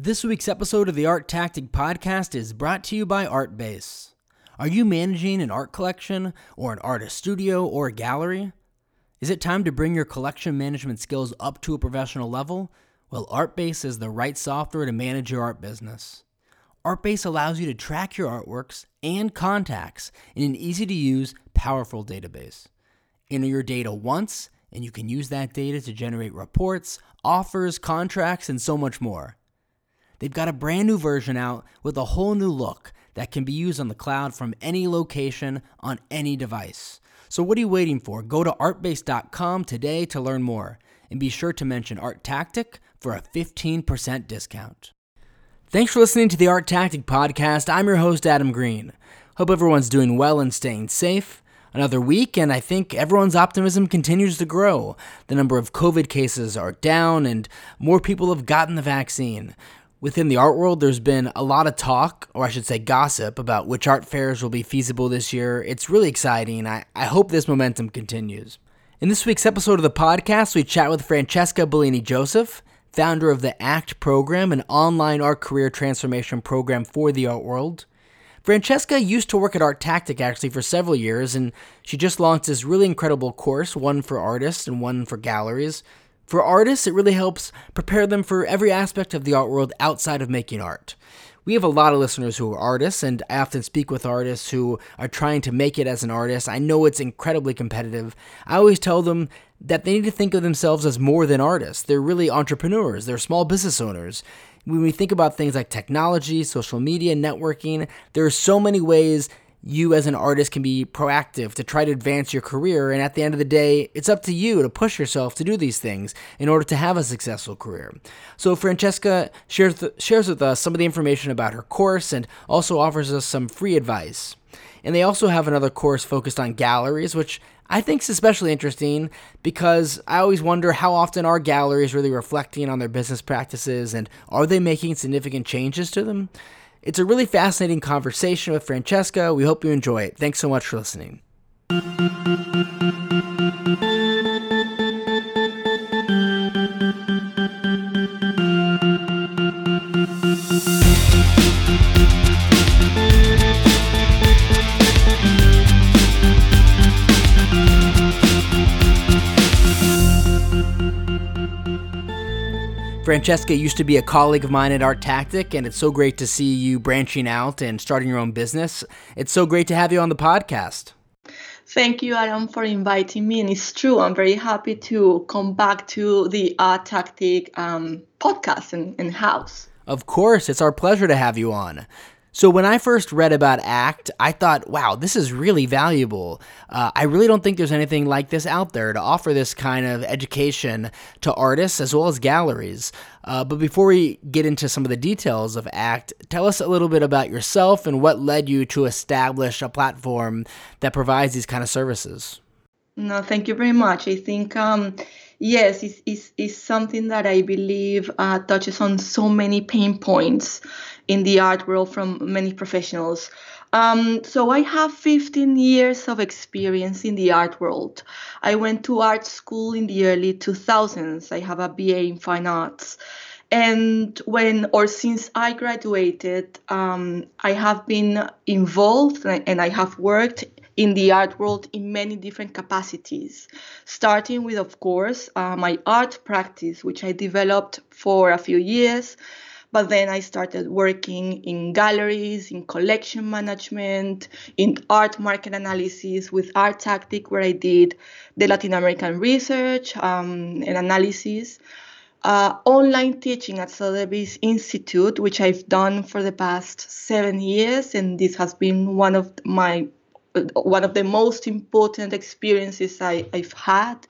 This week's episode of the Art Tactic Podcast is brought to you by Artbase. Are you managing an art collection, or an artist studio, or a gallery? Is it time to bring your collection management skills up to a professional level? Well, Artbase is the right software to manage your art business. Artbase allows you to track your artworks and contacts in an easy to use, powerful database. Enter your data once, and you can use that data to generate reports, offers, contracts, and so much more. They've got a brand new version out with a whole new look that can be used on the cloud from any location on any device. So, what are you waiting for? Go to artbase.com today to learn more and be sure to mention Art Tactic for a 15% discount. Thanks for listening to the Art Tactic Podcast. I'm your host, Adam Green. Hope everyone's doing well and staying safe. Another week, and I think everyone's optimism continues to grow. The number of COVID cases are down, and more people have gotten the vaccine. Within the art world, there's been a lot of talk, or I should say gossip, about which art fairs will be feasible this year. It's really exciting. I, I hope this momentum continues. In this week's episode of the podcast, we chat with Francesca Bellini Joseph, founder of the ACT program, an online art career transformation program for the art world. Francesca used to work at Art Tactic actually for several years, and she just launched this really incredible course, one for artists and one for galleries, for artists, it really helps prepare them for every aspect of the art world outside of making art. We have a lot of listeners who are artists, and I often speak with artists who are trying to make it as an artist. I know it's incredibly competitive. I always tell them that they need to think of themselves as more than artists. They're really entrepreneurs, they're small business owners. When we think about things like technology, social media, networking, there are so many ways you as an artist can be proactive to try to advance your career. And at the end of the day, it's up to you to push yourself to do these things in order to have a successful career. So Francesca shares, th- shares with us some of the information about her course and also offers us some free advice. And they also have another course focused on galleries, which I think is especially interesting because I always wonder how often are galleries really reflecting on their business practices and are they making significant changes to them? It's a really fascinating conversation with Francesca. We hope you enjoy it. Thanks so much for listening. Francesca used to be a colleague of mine at Art Tactic, and it's so great to see you branching out and starting your own business. It's so great to have you on the podcast. Thank you, Adam, for inviting me. And it's true, I'm very happy to come back to the Art Tactic um, podcast and, and house. Of course, it's our pleasure to have you on. So when I first read about ACT, I thought, wow, this is really valuable. Uh, I really don't think there's anything like this out there to offer this kind of education to artists as well as galleries. Uh, but before we get into some of the details of ACT, tell us a little bit about yourself and what led you to establish a platform that provides these kind of services. No, thank you very much. I think. Um, yes, it's, it's, it's, something that I believe uh, touches on so many pain points in the art world from many professionals. Um, so I have 15 years of experience in the art world. I went to art school in the early 2000s. I have a BA in fine arts. And when or since I graduated, um, I have been involved and I have worked in the art world in many different capacities, starting with, of course, uh, my art practice, which I developed for a few years but then I started working in galleries, in collection management, in art market analysis with Art Tactic, where I did the Latin American research um, and analysis. Uh, online teaching at Sotheby's Institute, which I've done for the past seven years, and this has been one of my one of the most important experiences I, I've had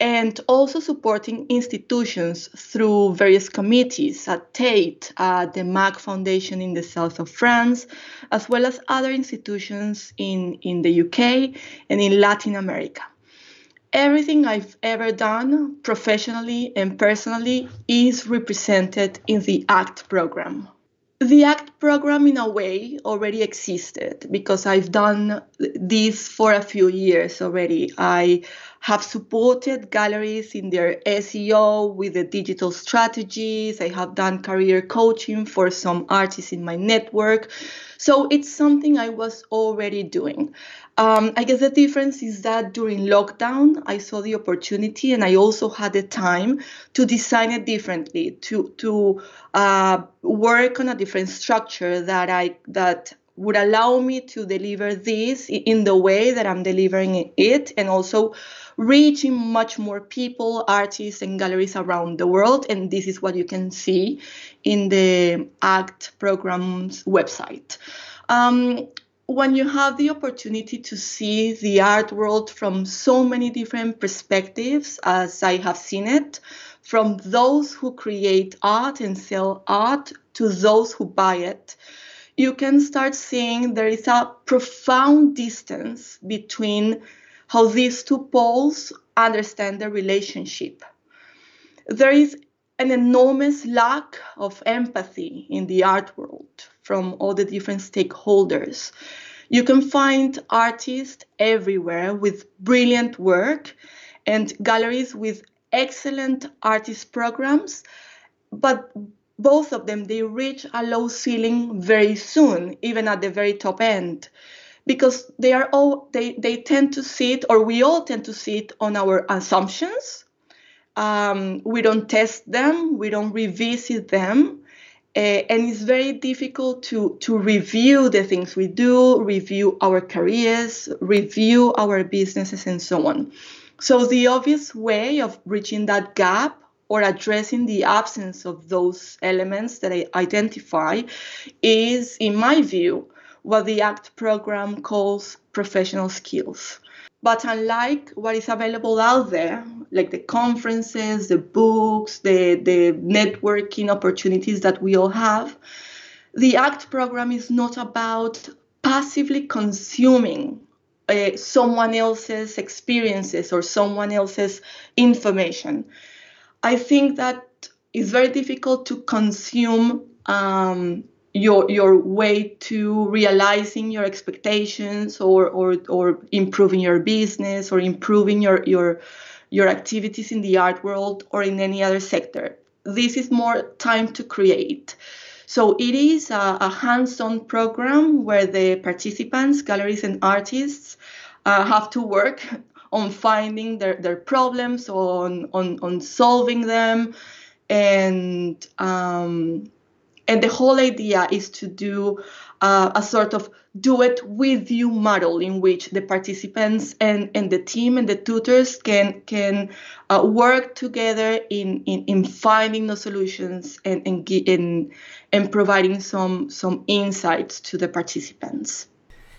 and also supporting institutions through various committees at Tate, uh, the MAC Foundation in the south of France, as well as other institutions in, in the UK and in Latin America. Everything I've ever done professionally and personally is represented in the ACT program. The ACT program, in a way, already existed because I've done this for a few years already. I have supported galleries in their SEO with the digital strategies. I have done career coaching for some artists in my network. So it's something I was already doing. Um, I guess the difference is that during lockdown, I saw the opportunity and I also had the time to design it differently, to to uh, work on a different structure that I that would allow me to deliver this in the way that I'm delivering it and also reaching much more people, artists, and galleries around the world. And this is what you can see in the ACT program's website. Um, when you have the opportunity to see the art world from so many different perspectives, as I have seen it, from those who create art and sell art to those who buy it, you can start seeing there is a profound distance between how these two poles understand the relationship. There is an enormous lack of empathy in the art world from all the different stakeholders. You can find artists everywhere with brilliant work and galleries with excellent artist programs, but both of them they reach a low ceiling very soon, even at the very top end because they are all they, they tend to sit or we all tend to sit on our assumptions. Um, we don't test them we don't revisit them uh, and it's very difficult to to review the things we do review our careers review our businesses and so on. So the obvious way of bridging that gap or addressing the absence of those elements that I identify is, in my view, what the ACT program calls professional skills. But unlike what is available out there, like the conferences, the books, the, the networking opportunities that we all have, the ACT program is not about passively consuming uh, someone else's experiences or someone else's information. I think that it's very difficult to consume um, your your way to realizing your expectations or or or improving your business or improving your your your activities in the art world or in any other sector. This is more time to create. So it is a, a hands-on program where the participants galleries and artists uh, have to work on finding their, their problems on, on on solving them and um, and the whole idea is to do uh, a sort of do it with you model in which the participants and, and the team and the tutors can can uh, work together in, in, in finding the solutions and and, in, and providing some some insights to the participants.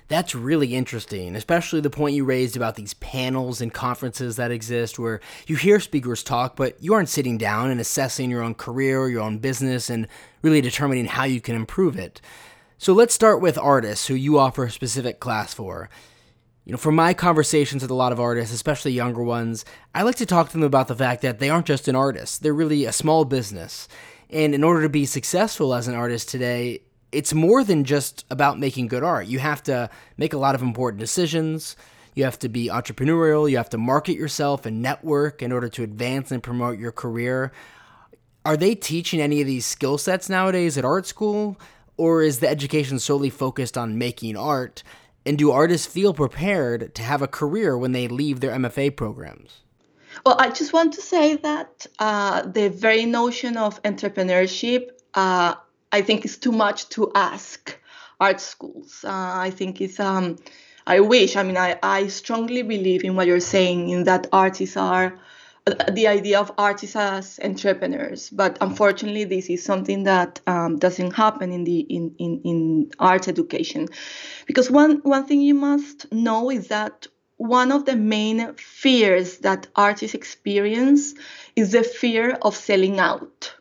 That's really interesting, especially the point you raised about these panels and conferences that exist where you hear speakers talk, but you aren't sitting down and assessing your own career your own business and really determining how you can improve it. So let's start with artists who you offer a specific class for. You know, from my conversations with a lot of artists, especially younger ones, I like to talk to them about the fact that they aren't just an artist, they're really a small business. And in order to be successful as an artist today, it's more than just about making good art. You have to make a lot of important decisions. You have to be entrepreneurial. You have to market yourself and network in order to advance and promote your career. Are they teaching any of these skill sets nowadays at art school? Or is the education solely focused on making art? And do artists feel prepared to have a career when they leave their MFA programs? Well, I just want to say that uh, the very notion of entrepreneurship uh, I think it's too much to ask art schools. Uh, I think it's um, I wish. I mean, I, I strongly believe in what you're saying in that artists are uh, the idea of artists as entrepreneurs. But unfortunately, this is something that um, doesn't happen in the in, in, in art education, because one one thing you must know is that one of the main fears that artists experience is the fear of selling out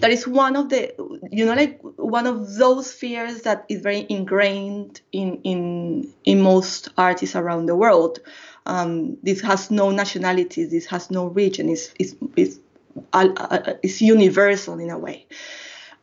that is one of the you know like one of those fears that is very ingrained in in in most artists around the world. Um, this has no nationality this has no region it's it's, it's, uh, uh, it's universal in a way.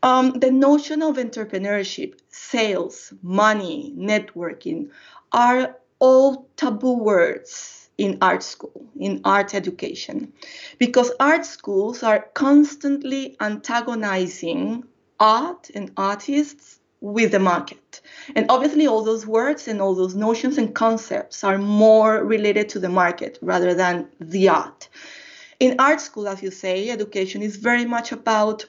Um, the notion of entrepreneurship sales money networking are all taboo words in art school, in art education, because art schools are constantly antagonizing art and artists with the market. And obviously, all those words and all those notions and concepts are more related to the market rather than the art. In art school, as you say, education is very much about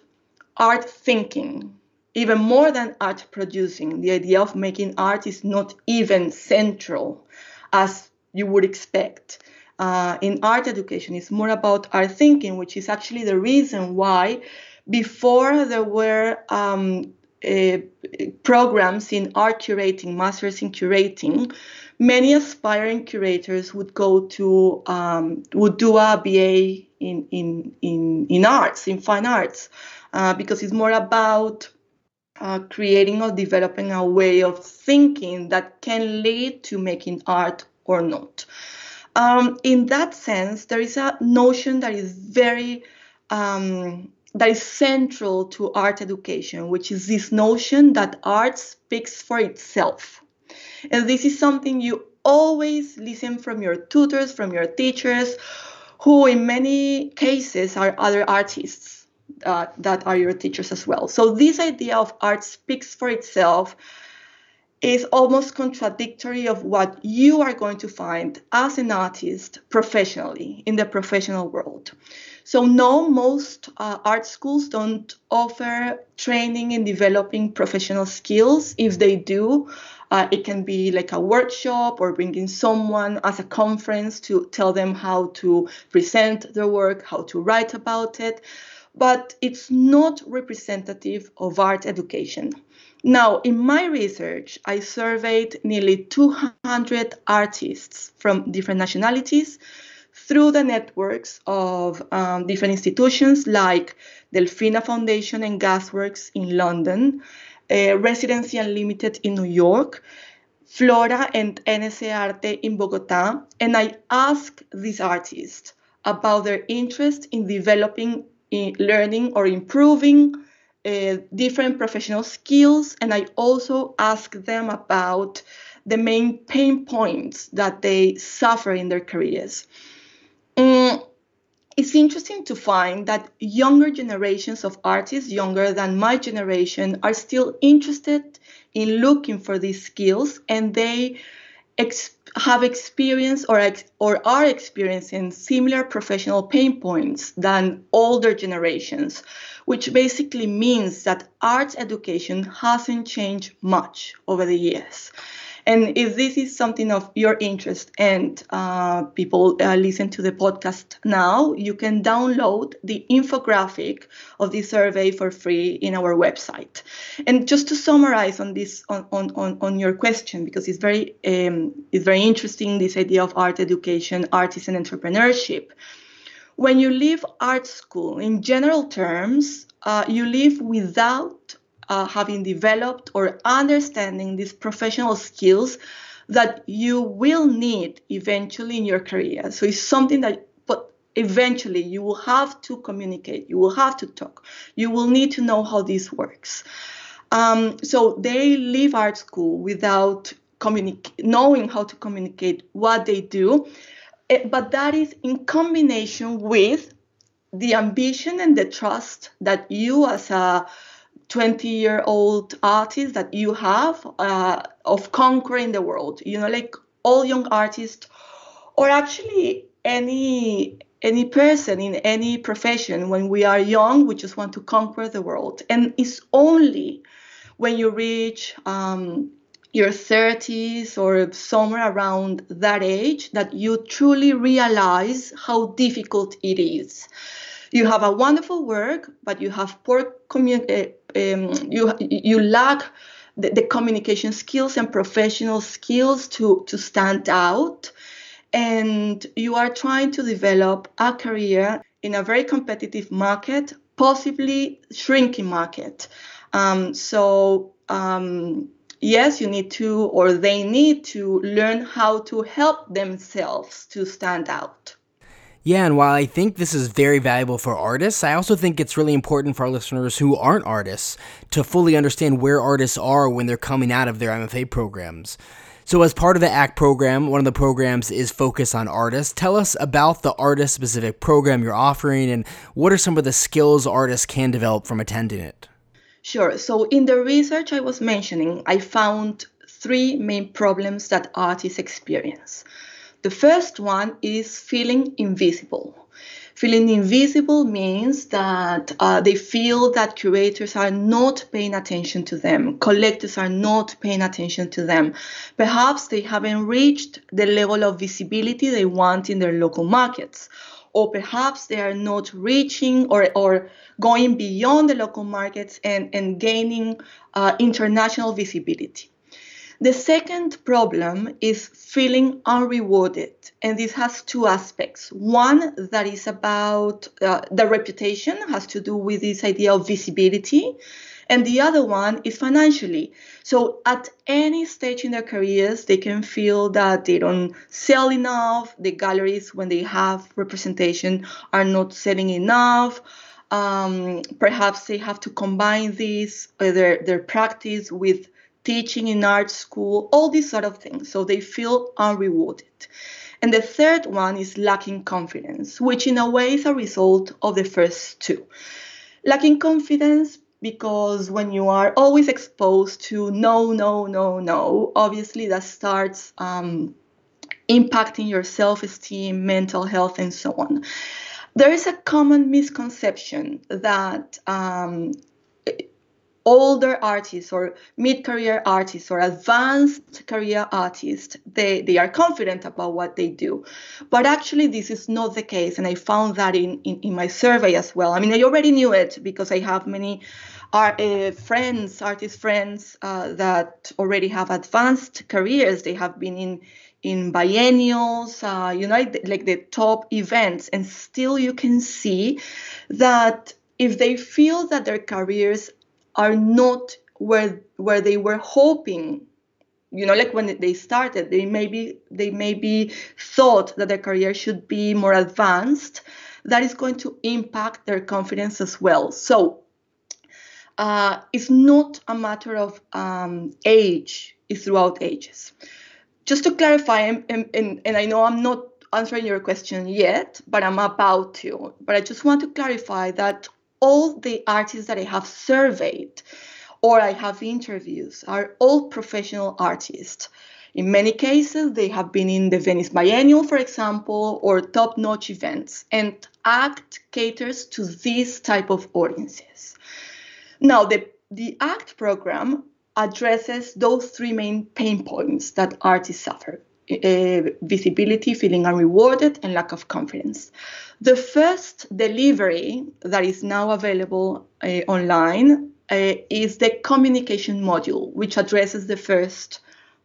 art thinking, even more than art producing. The idea of making art is not even central as you would expect. Uh, in art education, it's more about art thinking, which is actually the reason why before there were um, uh, programs in art curating, masters in curating, many aspiring curators would go to um, would do a BA in in in in arts, in fine arts, uh, because it's more about uh, creating or developing a way of thinking that can lead to making art or not. Um, in that sense, there is a notion that is very um, that is central to art education, which is this notion that art speaks for itself. And this is something you always listen from your tutors, from your teachers, who in many cases are other artists uh, that are your teachers as well. So this idea of art speaks for itself is almost contradictory of what you are going to find as an artist professionally in the professional world. So no, most uh, art schools don't offer training in developing professional skills. If they do, uh, it can be like a workshop or bringing someone as a conference to tell them how to present their work, how to write about it. But it's not representative of art education. Now, in my research, I surveyed nearly 200 artists from different nationalities through the networks of um, different institutions like Delfina Foundation and Gasworks in London, uh, Residency Unlimited in New York, Flora and NC-arte in Bogota, and I asked these artists about their interest in developing, in learning, or improving uh, different professional skills. And I also asked them about the main pain points that they suffer in their careers. Um, it's interesting to find that younger generations of artists, younger than my generation, are still interested in looking for these skills and they ex- have experienced or, ex- or are experiencing similar professional pain points than older generations, which basically means that arts education hasn't changed much over the years. And if this is something of your interest and uh, people uh, listen to the podcast now, you can download the infographic of the survey for free in our website. And just to summarize on this, on, on, on your question, because it's very, um, it's very interesting, this idea of art education, artisan entrepreneurship. When you leave art school, in general terms, uh, you leave without uh, having developed or understanding these professional skills that you will need eventually in your career. So it's something that but eventually you will have to communicate, you will have to talk, you will need to know how this works. Um, so they leave art school without communi- knowing how to communicate what they do, but that is in combination with the ambition and the trust that you as a 20 year old artist that you have uh, of conquering the world. You know like all young artists or actually any any person in any profession when we are young we just want to conquer the world. And it's only when you reach um, your 30s or somewhere around that age that you truly realize how difficult it is you have a wonderful work, but you have poor commun- um, you you lack the, the, communication skills and professional skills to to stand out, and you are trying to develop a career in a very competitive market, possibly shrinking market. Um, so. Um, yes, you need to, or they need to learn how to help themselves to stand out. Yeah, and while I think this is very valuable for artists, I also think it's really important for our listeners who aren't artists to fully understand where artists are when they're coming out of their MFA programs. So, as part of the ACT program, one of the programs is Focus on Artists. Tell us about the artist specific program you're offering and what are some of the skills artists can develop from attending it? Sure. So, in the research I was mentioning, I found three main problems that artists experience. The first one is feeling invisible. Feeling invisible means that uh, they feel that curators are not paying attention to them, collectors are not paying attention to them. Perhaps they haven't reached the level of visibility they want in their local markets, or perhaps they are not reaching or, or going beyond the local markets and, and gaining uh, international visibility. The second problem is feeling unrewarded, and this has two aspects. One that is about uh, the reputation, has to do with this idea of visibility, and the other one is financially. So, at any stage in their careers, they can feel that they don't sell enough, the galleries, when they have representation, are not selling enough. Um, perhaps they have to combine this, uh, their, their practice with teaching in art school, all these sort of things. So they feel unrewarded. And the third one is lacking confidence, which in a way is a result of the first two. Lacking confidence because when you are always exposed to no, no, no, no, obviously that starts um, impacting your self esteem, mental health, and so on. There is a common misconception that um, older artists or mid-career artists or advanced career artists they, they are confident about what they do. But actually this is not the case and i found that in, in, in my survey as well. I mean i already knew it because i have many art, uh, friends artist friends uh, that already have advanced careers. They have been in in biennials, uh, you know, like the top events, and still you can see that if they feel that their careers are not where where they were hoping. You know like when they started they maybe they maybe thought that their career should be more advanced. That is going to impact their confidence as well. So uh, it's not a matter of um, age it's throughout ages. Just to clarify and, and, and i know i'm not answering your question yet but i'm about to. But i just want to clarify that all the artists that I have surveyed or I have interviews are all professional artists. In many cases, they have been in the Venice Biennial, for example, or top notch events, and ACT caters to this type of audiences. Now, the, the ACT program addresses those three main pain points that artists suffer uh, visibility, feeling unrewarded, and lack of confidence. The first delivery that is now available uh, online uh, is the communication module, which addresses the first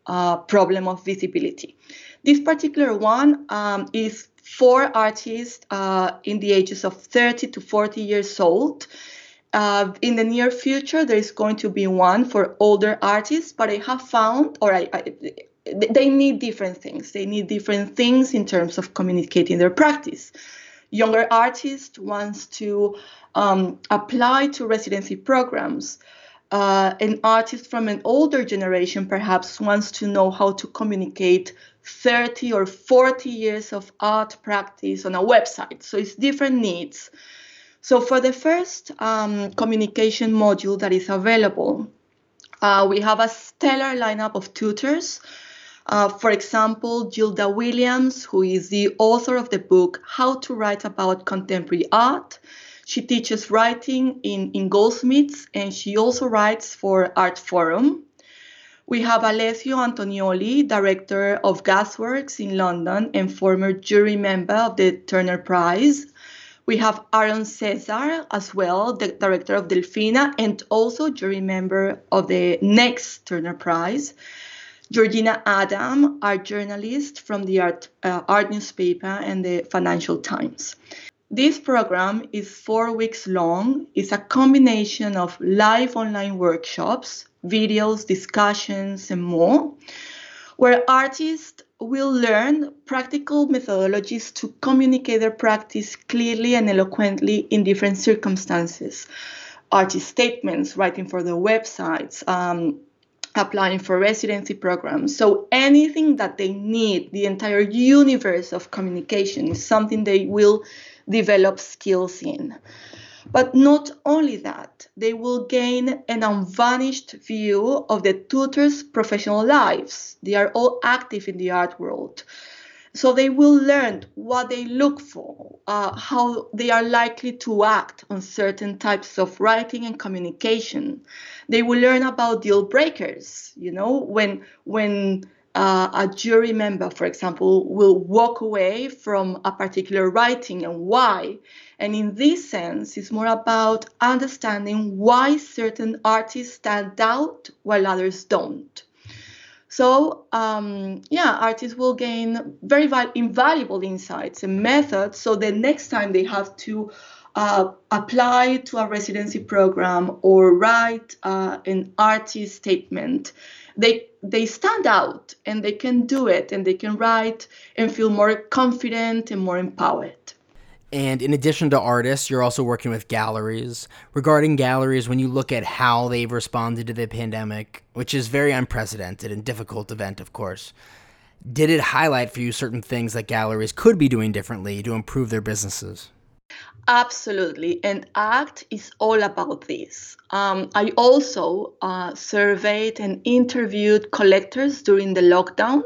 uh, problem of visibility. This particular one um, is for artists uh, in the ages of 30 to 40 years old. Uh, in the near future, there is going to be one for older artists, but I have found, or I, I they need different things. They need different things in terms of communicating their practice. Younger artists wants to um, apply to residency programs. Uh, an artist from an older generation perhaps wants to know how to communicate 30 or 40 years of art practice on a website. So it's different needs. So for the first um, communication module that is available, uh, we have a stellar lineup of tutors uh, for example, Gilda Williams, who is the author of the book How to Write About Contemporary Art. She teaches writing in, in Goldsmiths and she also writes for Artforum. We have Alessio Antoniolli, director of Gasworks in London and former jury member of the Turner Prize. We have Aaron Cezar as well, the director of Delfina and also jury member of the next Turner Prize. Georgina Adam, art journalist from the art, uh, art newspaper and the Financial Times. This program is four weeks long. It's a combination of live online workshops, videos, discussions, and more, where artists will learn practical methodologies to communicate their practice clearly and eloquently in different circumstances. Artist statements, writing for their websites, um, applying for residency programs. So anything that they need, the entire universe of communication is something they will develop skills in. But not only that, they will gain an unvarnished view of the tutors' professional lives. They are all active in the art world. So they will learn what they look for, uh, how they are likely to act on certain types of writing and communication. They will learn about deal breakers. You know, when when uh, a jury member, for example, will walk away from a particular writing and why. And in this sense, it's more about understanding why certain artists stand out while others don't. So, um, yeah, artists will gain very val- invaluable insights and methods. So, the next time they have to uh, apply to a residency program or write uh, an artist statement, they they stand out and they can do it and they can write and feel more confident and more empowered. And in addition to artists, you're also working with galleries. Regarding galleries, when you look at how they've responded to the pandemic, which is very unprecedented and difficult event, of course, did it highlight for you certain things that galleries could be doing differently to improve their businesses? Absolutely. And ACT is all about this. Um, I also uh, surveyed and interviewed collectors during the lockdown,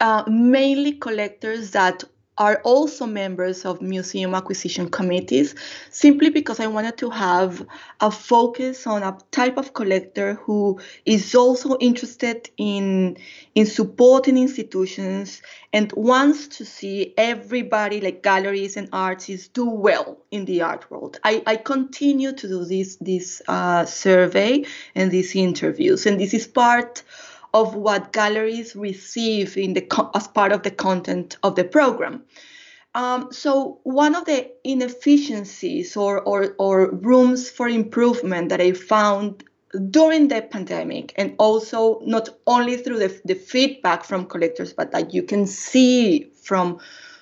uh, mainly collectors that are also members of museum acquisition committees simply because I wanted to have a focus on a type of collector who is also interested in in supporting institutions and wants to see everybody like galleries and artists do well in the art world. I, I continue to do this this uh, survey and these interviews and this is part of what galleries receive in the as part of the content of the program. Um, so one of the inefficiencies or, or, or rooms for improvement that I found during the pandemic and also not only through the, the feedback from collectors but that you can see from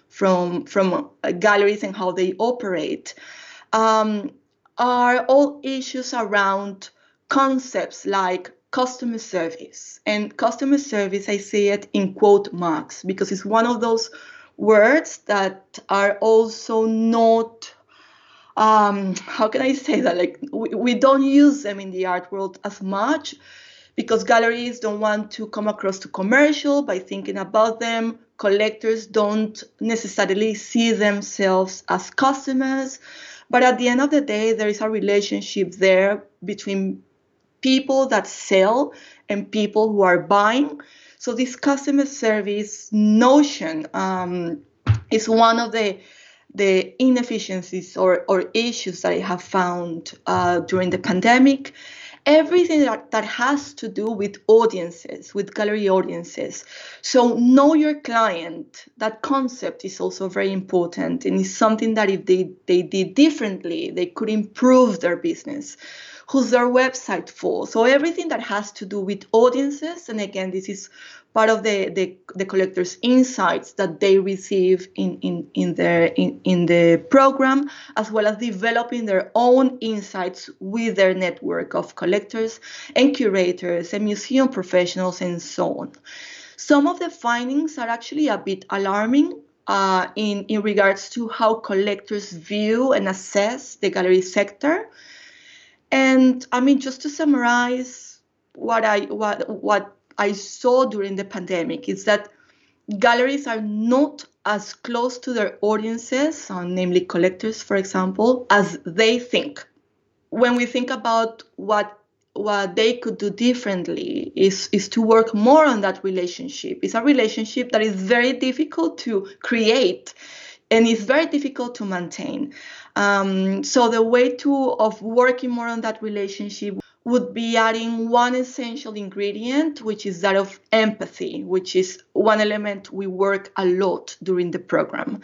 from from uh, galleries and how they operate um, are all issues around concepts like customer service. And customer service, I say it in quote marks because it's one of those words that are also not um, how can I say that? Like we, we don't use them in the art world as much because galleries don't want to come across too commercial by thinking about them. Collectors don't necessarily see themselves as customers. But at the end of the day, there is a relationship there between people that sell and people who are buying. So this customer service notion um, is one of the the inefficiencies or, or issues that I have found uh, during the pandemic. Everything that, that has to do with audiences, with gallery audiences. So, know your client. That concept is also very important and is something that if they, they did differently, they could improve their business who's their website for. So everything that has to do with audiences, and again, this is part of the, the, the collectors' insights that they receive in, in, in, their, in, in the program, as well as developing their own insights with their network of collectors and curators and museum professionals and so on. Some of the findings are actually a bit alarming uh, in, in regards to how collectors view and assess the gallery sector. And I mean, just to summarize what I what what I saw during the pandemic is that galleries are not as close to their audiences, uh, namely collectors, for example, as they think. When we think about what what they could do differently is, is to work more on that relationship. It's a relationship that is very difficult to create and it's very difficult to maintain. Um, so the way to of working more on that relationship would be adding one essential ingredient, which is that of empathy, which is one element we work a lot during the program.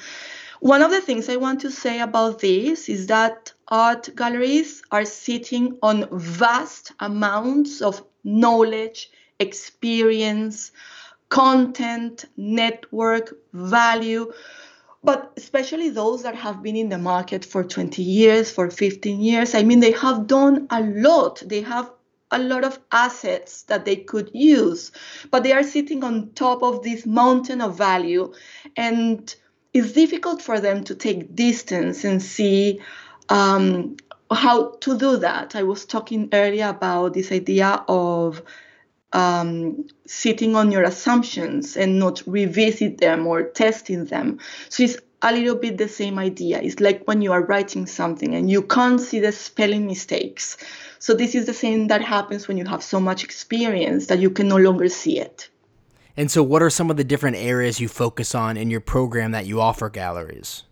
One of the things I want to say about this is that art galleries are sitting on vast amounts of knowledge, experience, content, network, value, but especially those that have been in the market for 20 years, for 15 years. I mean, they have done a lot. They have a lot of assets that they could use, but they are sitting on top of this mountain of value, and it's difficult for them to take distance and see um, how to do that. I was talking earlier about this idea of um, sitting on your assumptions and not revisit them or testing them. So it's a little bit the same idea. It's like when you are writing something and you can't see the spelling mistakes. So this is the same that happens when you have so much experience that you can no longer see it. And so, what are some of the different areas you focus on in your program that you offer galleries?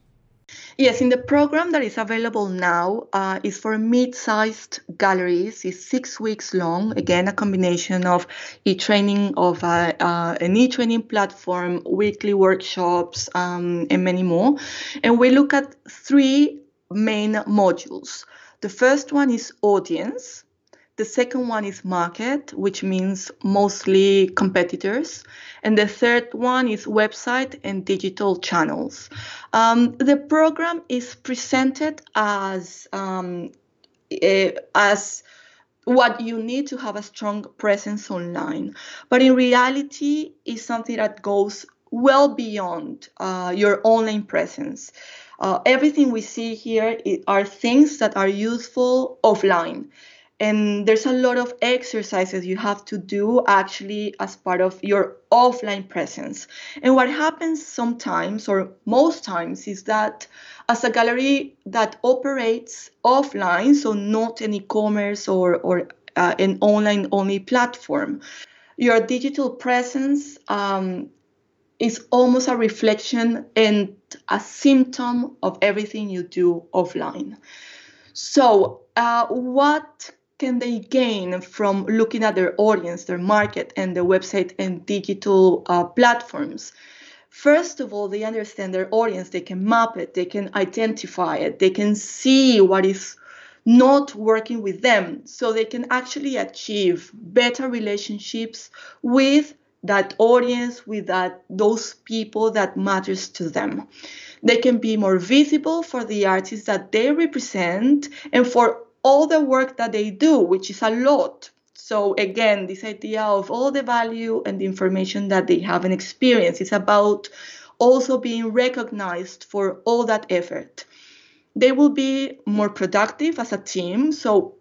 Yes, in the program that is available now uh, is for mid-sized galleries. It's six weeks long. Again, a combination of e-training of uh, uh, an e-training platform, weekly workshops, um, and many more. And we look at three main modules. The first one is audience. The second one is market, which means mostly competitors. And the third one is website and digital channels. Um, the program is presented as um, uh, as what you need to have a strong presence online, but in reality, is something that goes well beyond uh, your online presence. Uh, everything we see here are things that are useful offline and there's a lot of exercises you have to do actually as part of your offline presence. And what happens sometimes or most times is that as a gallery that operates offline so not an e-commerce or, or uh, an online only platform your digital presence um, is almost a reflection and a symptom of everything you do offline. So uh, what can they gain from looking at their audience, their market, and the website and digital uh, platforms? First of all, they understand their audience, they can map it, they can identify it, they can see what is not working with them, so they can actually achieve better relationships with that audience, with that those people that matters to them. They can be more visible for the artists that they represent and for all the work that they do, which is a lot. So again, this idea of all the value and the information that they have and experience is about also being recognized for all that effort. They will be more productive as a team. So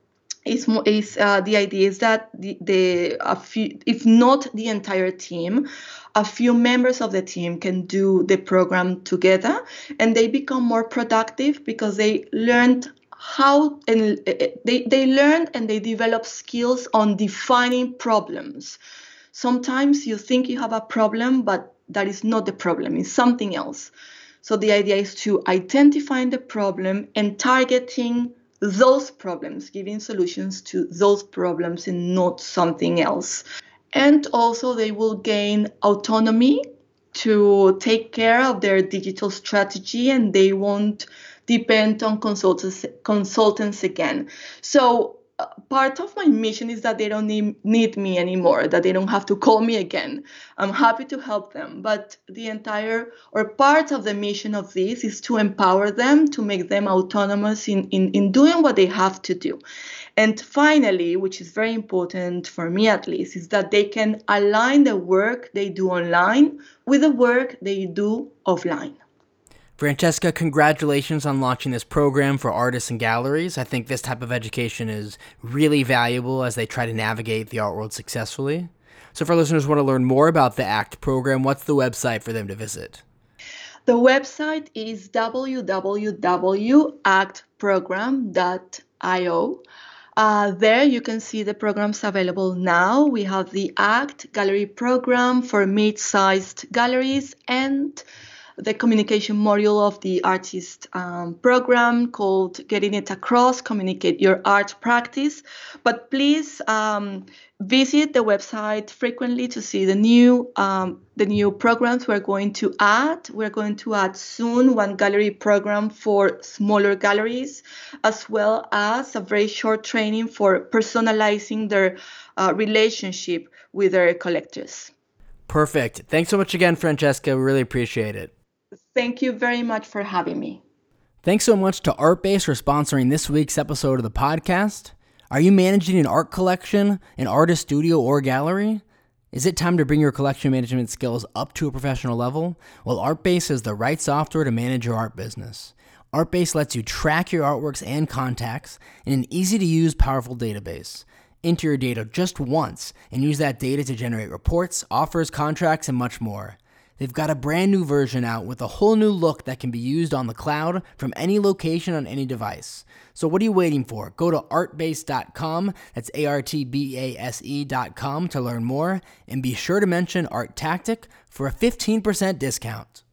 it's, uh, the idea is that the, the a few, if not the entire team, a few members of the team can do the program together and they become more productive because they learned how and uh, uh, they, they learn and they develop skills on defining problems. Sometimes you think you have a problem but that is not the problem it's something else. So the idea is to identifying the problem and targeting those problems giving solutions to those problems and not something else. And also they will gain autonomy to take care of their digital strategy and they won't depend on consultants consultants again. So uh, part of my mission is that they don't need, need me anymore, that they don't have to call me again. I'm happy to help them, but the entire or part of the mission of this is to empower them, to make them autonomous in, in, in doing what they have to do. And finally, which is very important for me at least, is that they can align the work they do online with the work they do offline. Francesca, congratulations on launching this program for artists and galleries. I think this type of education is really valuable as they try to navigate the art world successfully. So, for listeners who want to learn more about the ACT program, what's the website for them to visit? The website is www.actprogram.io. Uh, there you can see the programs available now. We have the ACT Gallery program for mid sized galleries and the communication module of the artist um, program called Getting It Across, Communicate Your Art Practice. But please um, visit the website frequently to see the new um, the new programs we're going to add. We're going to add soon one gallery program for smaller galleries, as well as a very short training for personalizing their uh, relationship with their collectors. Perfect. Thanks so much again, Francesca. We really appreciate it. Thank you very much for having me. Thanks so much to Artbase for sponsoring this week's episode of the podcast. Are you managing an art collection, an artist studio, or gallery? Is it time to bring your collection management skills up to a professional level? Well, Artbase is the right software to manage your art business. Artbase lets you track your artworks and contacts in an easy to use, powerful database. Enter your data just once and use that data to generate reports, offers, contracts, and much more. They've got a brand new version out with a whole new look that can be used on the cloud from any location on any device. So what are you waiting for? Go to artbase.com, that's A R T B A S E.com to learn more, and be sure to mention ArtTactic for a 15% discount.